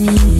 ndmdigital.com.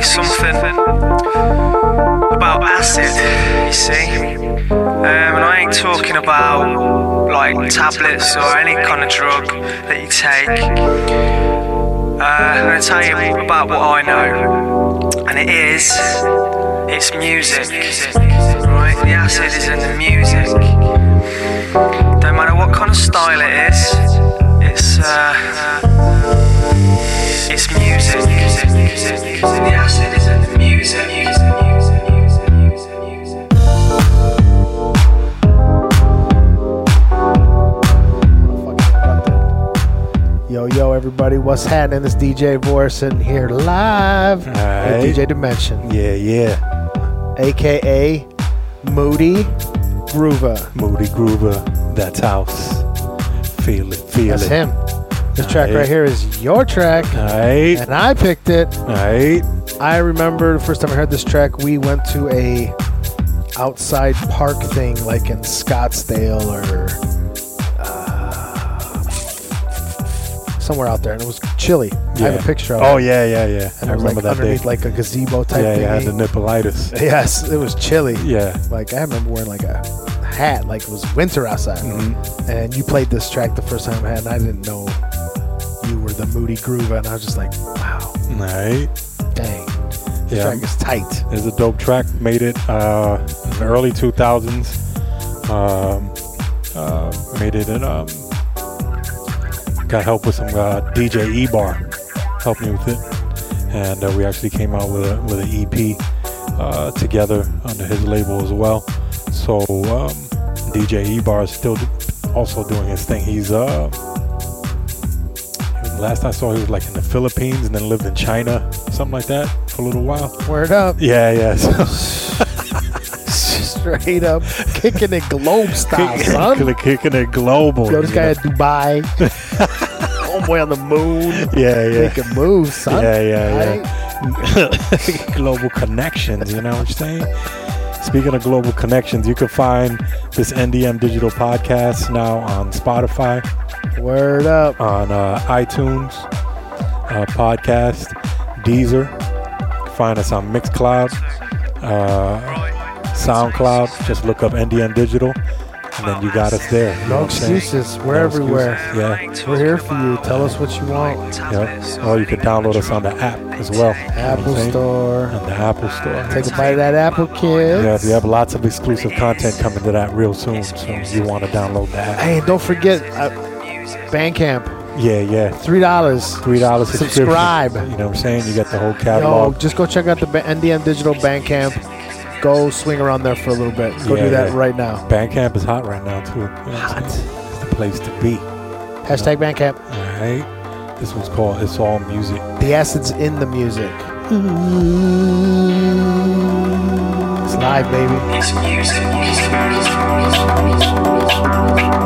Something about acid, you see. Um, and I ain't talking about like tablets or any kind of drug that you take. Uh, I'm going to tell you about what I know. And it is, it's music. Right, the acid is in the music. Don't matter what kind of style it is, it's. Uh, it's music. music, music, music. The acid is in the music. music, music, music, music, music. Yo, yo, everybody, what's happening? It's DJ Vorson here live at Alright. DJ Dimension, Yeah, yeah. aka Moody Groova. Moody Groova, that's house. Feel it, feel That's it. him. This track right here is your track, and I picked it. alright. I remember the first time I heard this track, we went to a outside park thing, like in Scottsdale or uh, somewhere out there, and it was chilly. I have a picture of it. Oh, yeah, yeah, yeah. and I remember like that day. underneath like a gazebo type yeah, thing. you had the nippleitis. Yes, it was chilly. Yeah. Like I remember wearing like a hat, like it was winter outside. Mhm. And you played this track the first time I had, and I didn't know the Moody Groova, and I was just like, wow, Right. dang, this Yeah. track is tight. It's a dope track. Made it uh, in the early 2000s. Um, uh, made it in. Um, got help with some uh, DJ E Bar, helped me with it, and uh, we actually came out with a with an EP uh, together under his label as well. So um, DJ E Bar is still also doing his thing. He's uh, last I saw he was like in the Philippines and then lived in China, something like that, for a little while. Word up, Yeah, yeah. So, straight up, kicking it globe style, son. kicking, it global. Yo, this guy know? at Dubai, homeboy on the moon, Yeah, yeah. making moves, son. Yeah, yeah, Right? global connections, you know what I'm saying? Speaking of global connections, you can find this NDM Digital Podcast now on Spotify, Word up. on uh, iTunes, uh, Podcast, Deezer. Find us on Mixcloud, uh, SoundCloud. Just look up NDM Digital, and then you got us there. You No what I'm saying? excuses. We're No everywhere. excuses. Yeah. We're here for you. Tell us what you want. Yep. Or you can download us on the app as well. You know Apple? Store. On the Apple Store. Take a bite of that apple, kids. Yeah, we have lots of exclusive content coming to that real soon. So you want to download that. Hey, don't forget uh, Bandcamp. Yeah, yeah. Three dollars. Three dollars. Subscribe. You know what I'm saying? You got the whole catalog. Yo, catalog. just go check out the ba- NDM Digital Bandcamp. Go swing around there for a little bit. Go Yeah, do that yeah. right now. Bandcamp is hot right now too. You know Hot. It's the place to be. Hashtag Bandcamp. All right. This one's called "It's All Music." The acid's in the music. It's live, baby. It's music. music, music.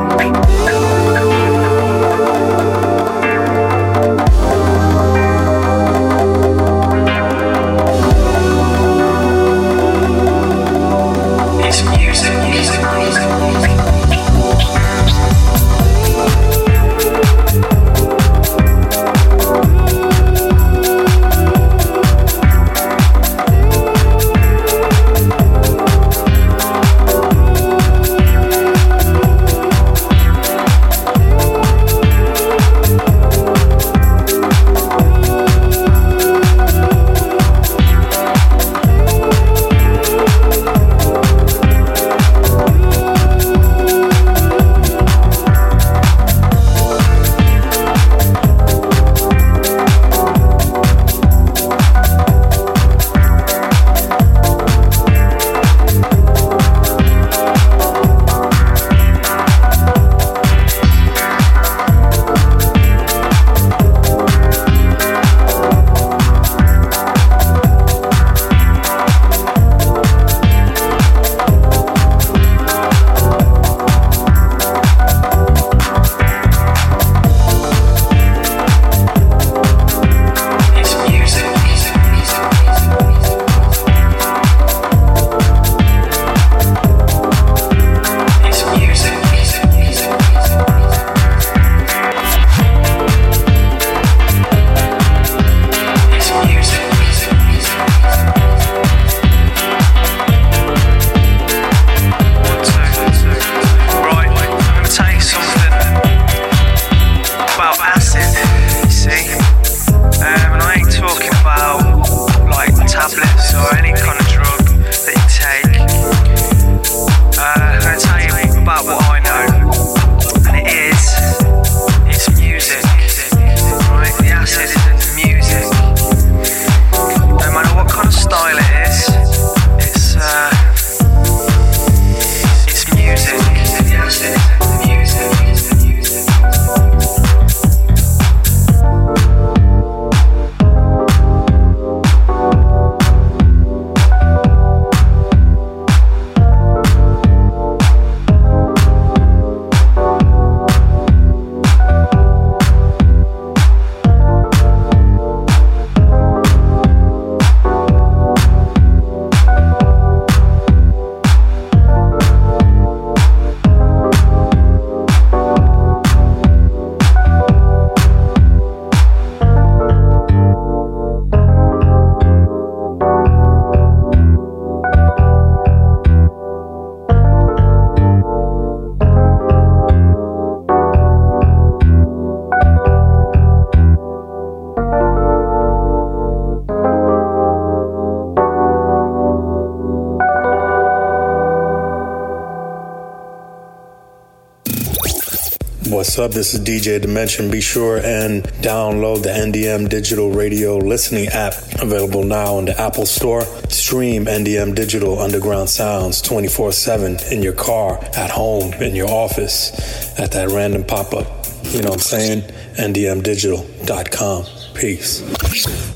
What's up? This is DJ Dimension. Be sure and download the NDM Digital Radio listening app available now in the Apple Store. Stream NDM Digital Underground Sounds 24 7 in your car, at home, in your office, at that random pop up. You know what I'm saying? NDMDigital.com. Peace.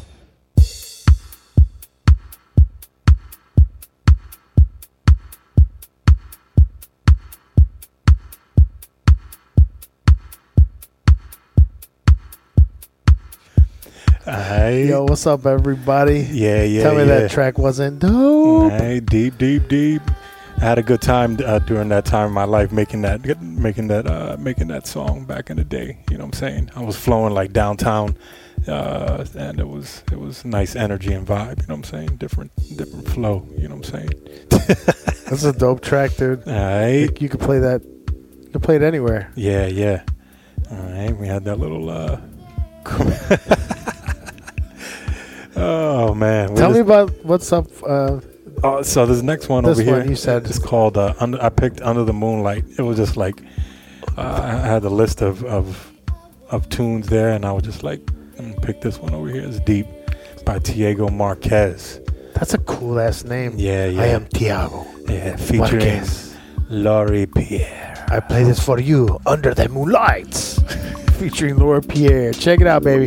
Yo, what's up, everybody? yeah, yeah. Tell me yeah. that track wasn't dope. Hey, deep, deep, deep. I had a good time uh, during that time of my life making that, making that, uh, making that song back in the day. You know what I'm saying? I was flowing like downtown, uh, and it was it was nice energy and vibe. You know what I'm saying? Different different flow. You know what I'm saying? That's a dope track, dude. All right. You, you could play that. You could play it anywhere. Yeah, yeah. All right, we had that little. Oh man! We Tell me just- about what's up. Uh, Uh, so this next one This over here, you said- it's called. Uh, under, I picked "Under the Moonlight." It was just like uh, I had a list of, of of tunes there, and I was just like, I'm gonna pick this one over here. It's "Deep" by Tiago Marques. that's a cool ass name. Yeah, yeah, I am Tiago. yeah, featuring Marques. Laurie Pierre. I play this for you under the moonlight, featuring Laura Pierre. Check it out, baby.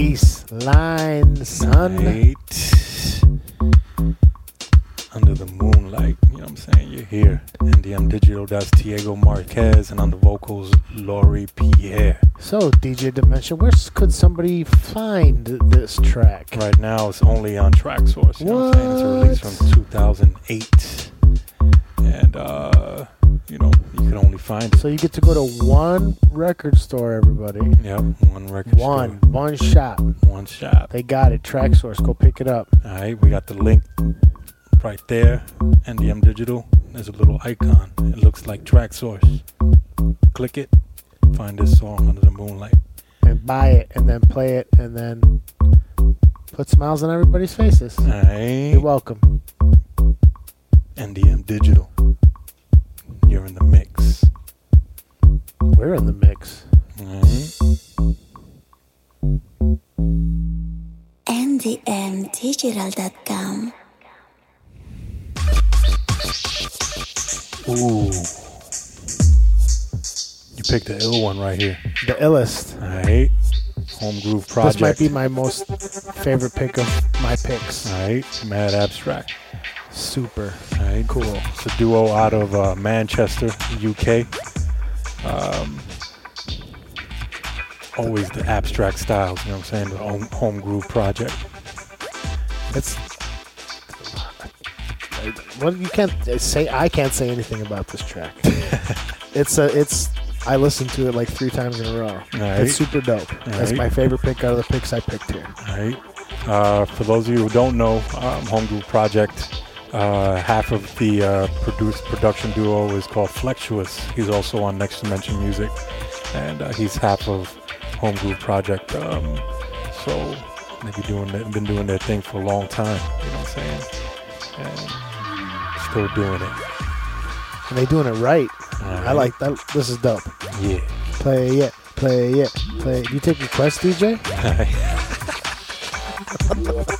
Fine, son. Night. Under the moonlight, you know what I'm saying? You're here. NDM Digital, that's Diego Marques, and on the vocals, Laurie Pierre. So, DJ Dimension, where could somebody find this track? Right now, it's only on Traxsource. You know what I'm saying? It's a release from 2008. And, uh, you know, you can only find. So you get to go to one record store, everybody. Yep, one record One, store, one shop. one shop. They got it. Traxsource. Go pick it up. All right, we got the link right there. NDM Digital. There's a little icon. It looks like Traxsource. Click it. Find this song under the moonlight. and buy it and then play it and then put smiles on everybody's faces. All right, You're welcome. NDM Digital. You're in the mix. We're in the mix. All right. ndmdigital.com. Ooh. You picked the ill one right here. The illest. All right. Homegroove Project. This might be my most favorite pick of my picks. All right. Mad Abstract. Super. All right. Cool. It's a duo out of uh, Manchester, UK. Um, always the abstract styles, you know what I'm saying? The home, Homegroove Project. It's well, you can't say I can't say anything about this track. it's a it's I listened to it like three times in a row. Right. It's super dope. That's Right. my favorite pick out of the picks I picked here. All right. Uh, for those of you who don't know, um, Homegroove Project, uh, half of the uh, produce, production duo is called Flexuous. He's also on Next Dimension Music, and uh, he's half of Homegroove Project. Um, so they've been doing, their- been doing their thing for a long time, you know what I'm saying? And still doing it. And they doing it right. All I like that. This is dope. Yeah. Play it, play it, play it. You take requests, DJ?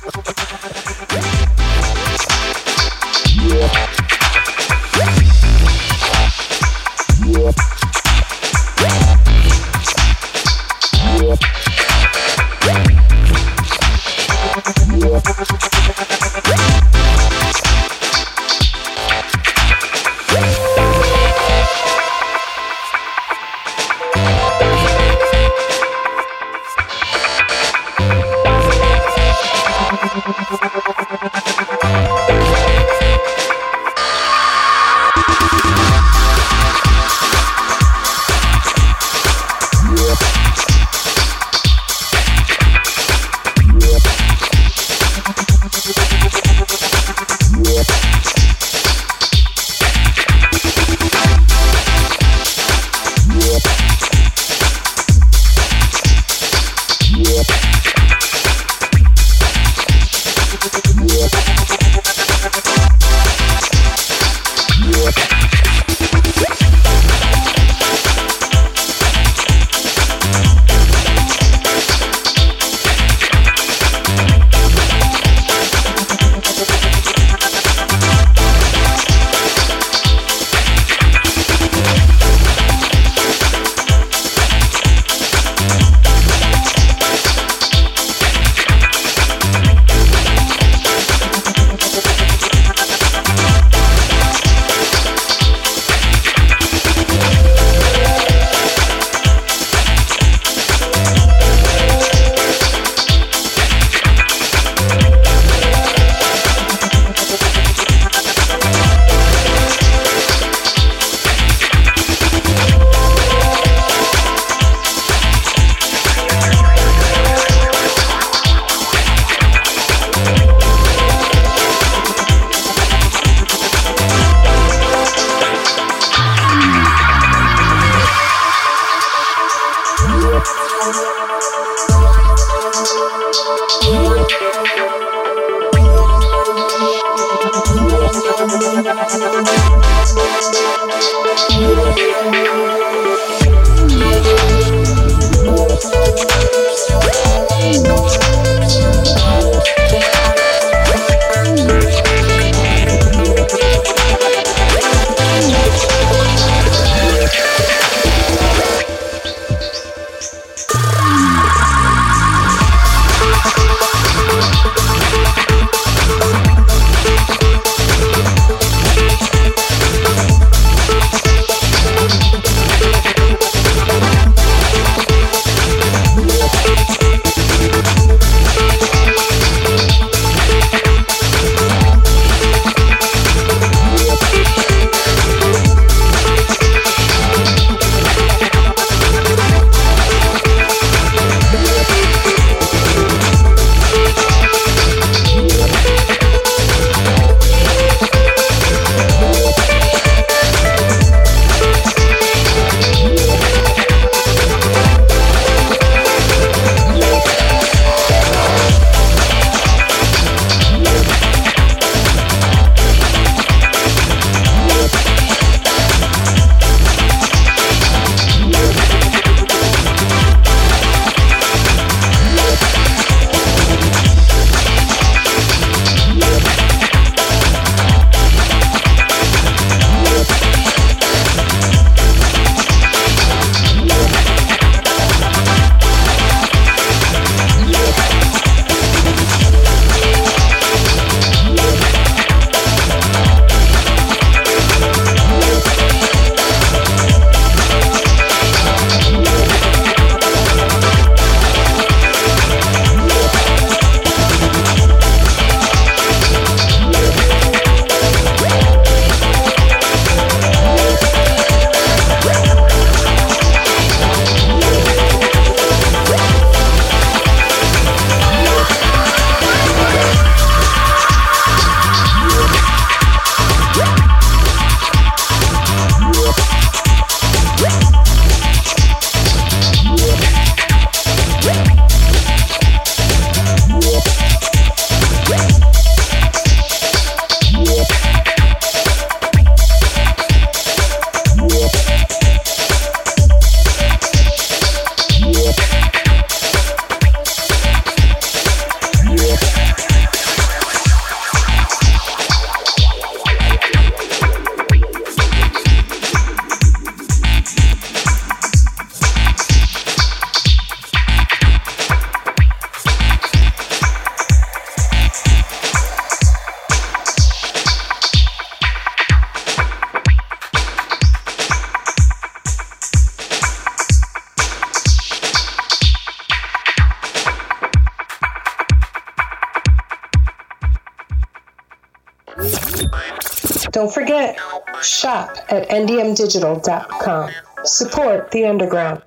Don't forget, shop at ndmdigital.com. Support the underground.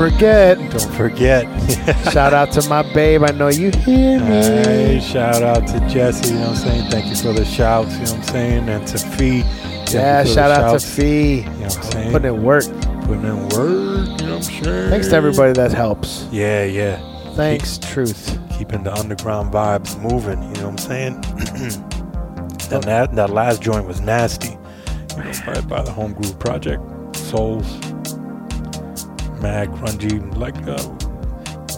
Forget. Don't forget. Don't forget. Shout out to my babe. I know you hear me. Hey, shout out to Jesse, you know what I'm saying? Thank you for the shouts, you know what I'm saying? And to Fee. Yeah, shout out to. Fee. You know what I'm saying? Putting in work. Putting in work, you know what I'm saying? Thanks to everybody that helps. Yeah, yeah. Thanks, Truth. Keeping the underground vibes moving, you know what I'm saying? and that, oh. that last joint was nasty. You know, by, by the Homegroove Project. Souls. Mad, grungy, like, uh,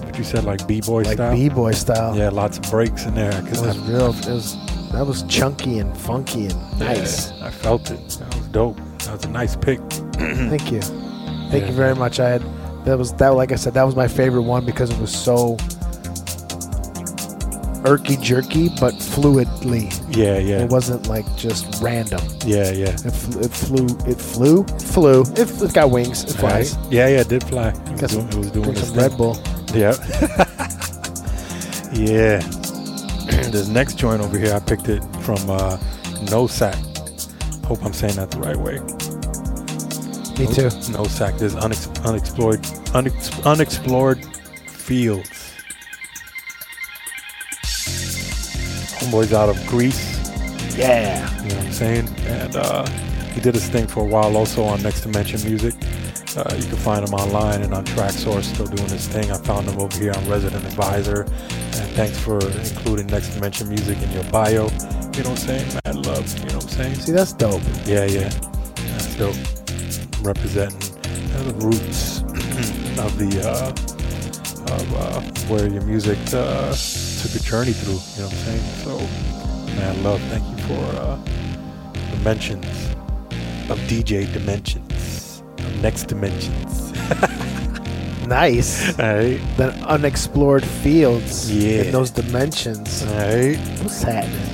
what you said, like B-boy style. Like style? B-boy style. Yeah, lots of breaks in there. It 'cause was I- real. It was that was chunky and funky and nice. Yeah, I felt it. That was dope. That was a nice pick. Thank you. Thank Yeah. you very much. I had that was that like I said that was my favorite one because it was so irky jerky but fluidly. Yeah, yeah, It wasn't like just random. yeah, yeah. It, fl- it flew. It flew. Flew. It, it got wings. It flies. Right? Yeah, yeah, it did fly. It was doing, it was doing some thing. Red Bull. Yeah. yeah. this next joint over here, I picked it from uh, Nosak. Hope I'm saying that the right way. Me no, too. Nosak. There's unex- unexplored, unex- unexplored fields. Homeboy's out of Greece. Yeah. You know what I'm saying? And uh, he did his thing for a while also on Next Dimension Music. Uh, you can find him online and on Traxsource, still doing his thing. I found him over here on Resident Advisor. And thanks for including Next Dimension Music in your bio. You know what I'm saying? Mad love. You know what I'm saying? See, that's dope. Yeah, yeah. That's dope. Representing the roots of the uh, of uh, where your music uh, took a journey through. You know what I'm saying? So, man, love. Thank you for uh, the mentions of DJ Dimensions, of Next Dimensions. Nice. All right, the unexplored fields Yeah. in those dimensions. all right. What's happening?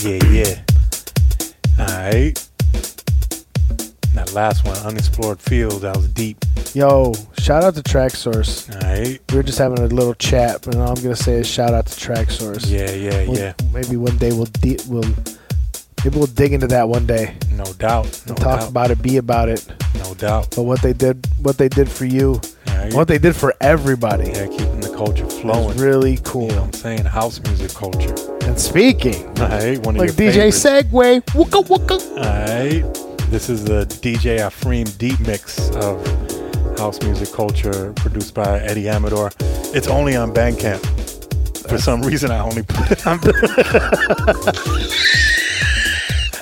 Yeah, yeah. Alright. That last one, Unexplored Field, that was deep. Yo, shout out to Traxsource. Alright. We were just having a little chat, but all I'm gonna say is shout out to Traxsource. Yeah, yeah, We'll- yeah. Maybe one day we'll de- we'll maybe we'll dig into that one day No doubt. No and talk doubt. about it, be about it. No doubt. But what they did, what they did for you, Alright. what they did for everybody, Yeah, keeping the culture flowing. really cool. You know what I'm saying? House music culture. Speaking, Alright, one of like your DJ favorites. Segway, wooka wooka. Alright. This is the DJ Aphreme deep mix of house music culture produced by Eddie Amador. It's only on Bandcamp. For some reason, I only put it on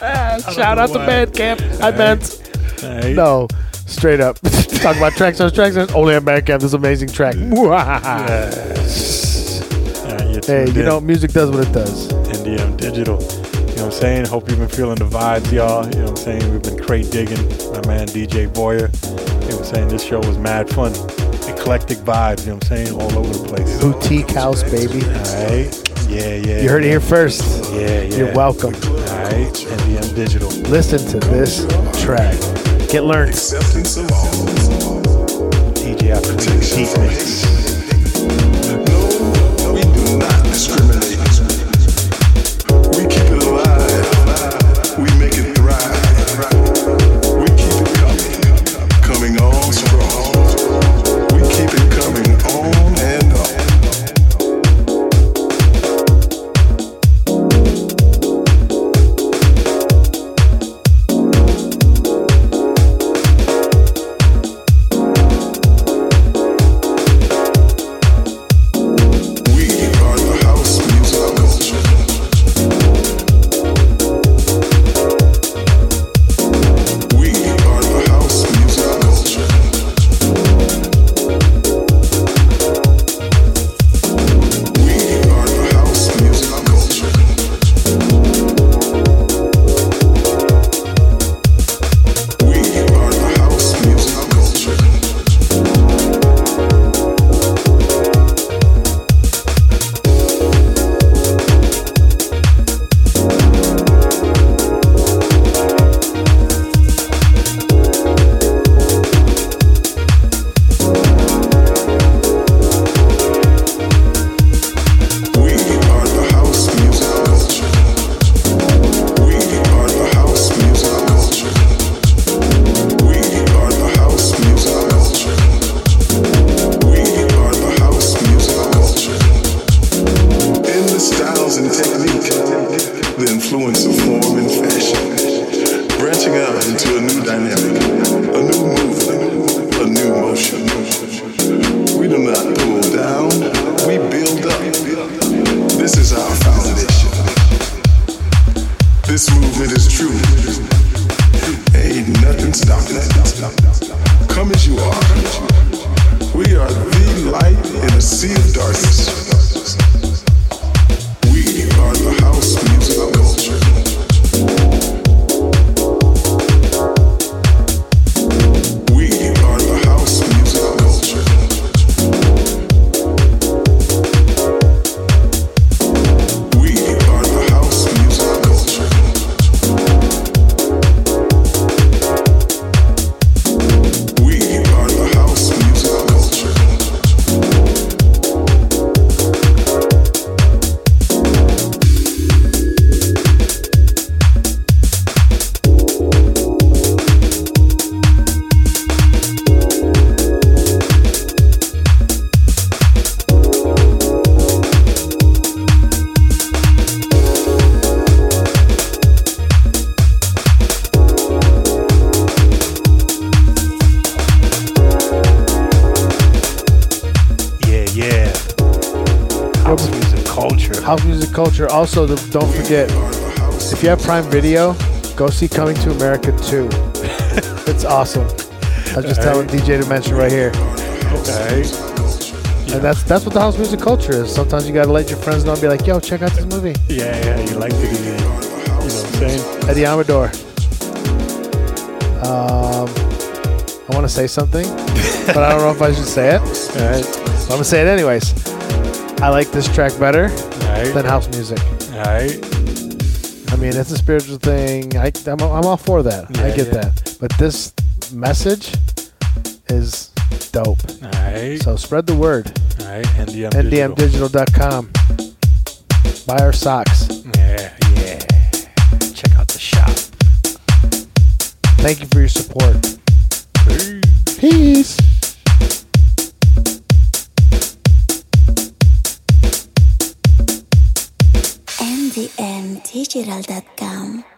ah, Shout out to why. Bandcamp. I meant Alright. no, straight up. Talk about Traxsource, tracks. Only on Bandcamp. This amazing track. Yes. You're Hey, you know, music does what it does. NDM Digital. You know what I'm saying? Hope you've been feeling the vibes, y'all. You know what I'm saying? We've been crate digging. My man DJ Voyr. You know what I'm saying? This show was mad fun. Eclectic vibes, you know what I'm saying? All over the place. Boutique house, baby. Alright. Yeah, yeah. You heard it here first. Yeah, yeah. You're welcome. Alright. NDM Digital. Listen to this track. Get learned. Acceptance of all. DJ Aphreme Deep Mix. Come as you are. We are the light in a sea of darkness. Also, the, don't forget, if you have Prime Video, go see Coming to America 2. it's awesome. I was just telling DJ Dimension right here. Alright. And that's that's what the house music culture is. Sometimes you gotta let your friends know and be like, yo, check out this movie. Yeah, yeah. You like to be, you know what I'm saying? Eddie Amador. Um, I want to say something, but I don't know if I should say it. All right. I'm gonna say it anyways. I like this track better All right. than house music. All right. I mean, it's a spiritual thing. I, I'm, I'm all for that. I get yeah. that. But this message is dope. All right. So spread the word. All right. NDM. NDMdigital.com. Buy our socks. Yeah. Yeah. Check out the shop. Thank you for your support. Peace. ndmdigital.com.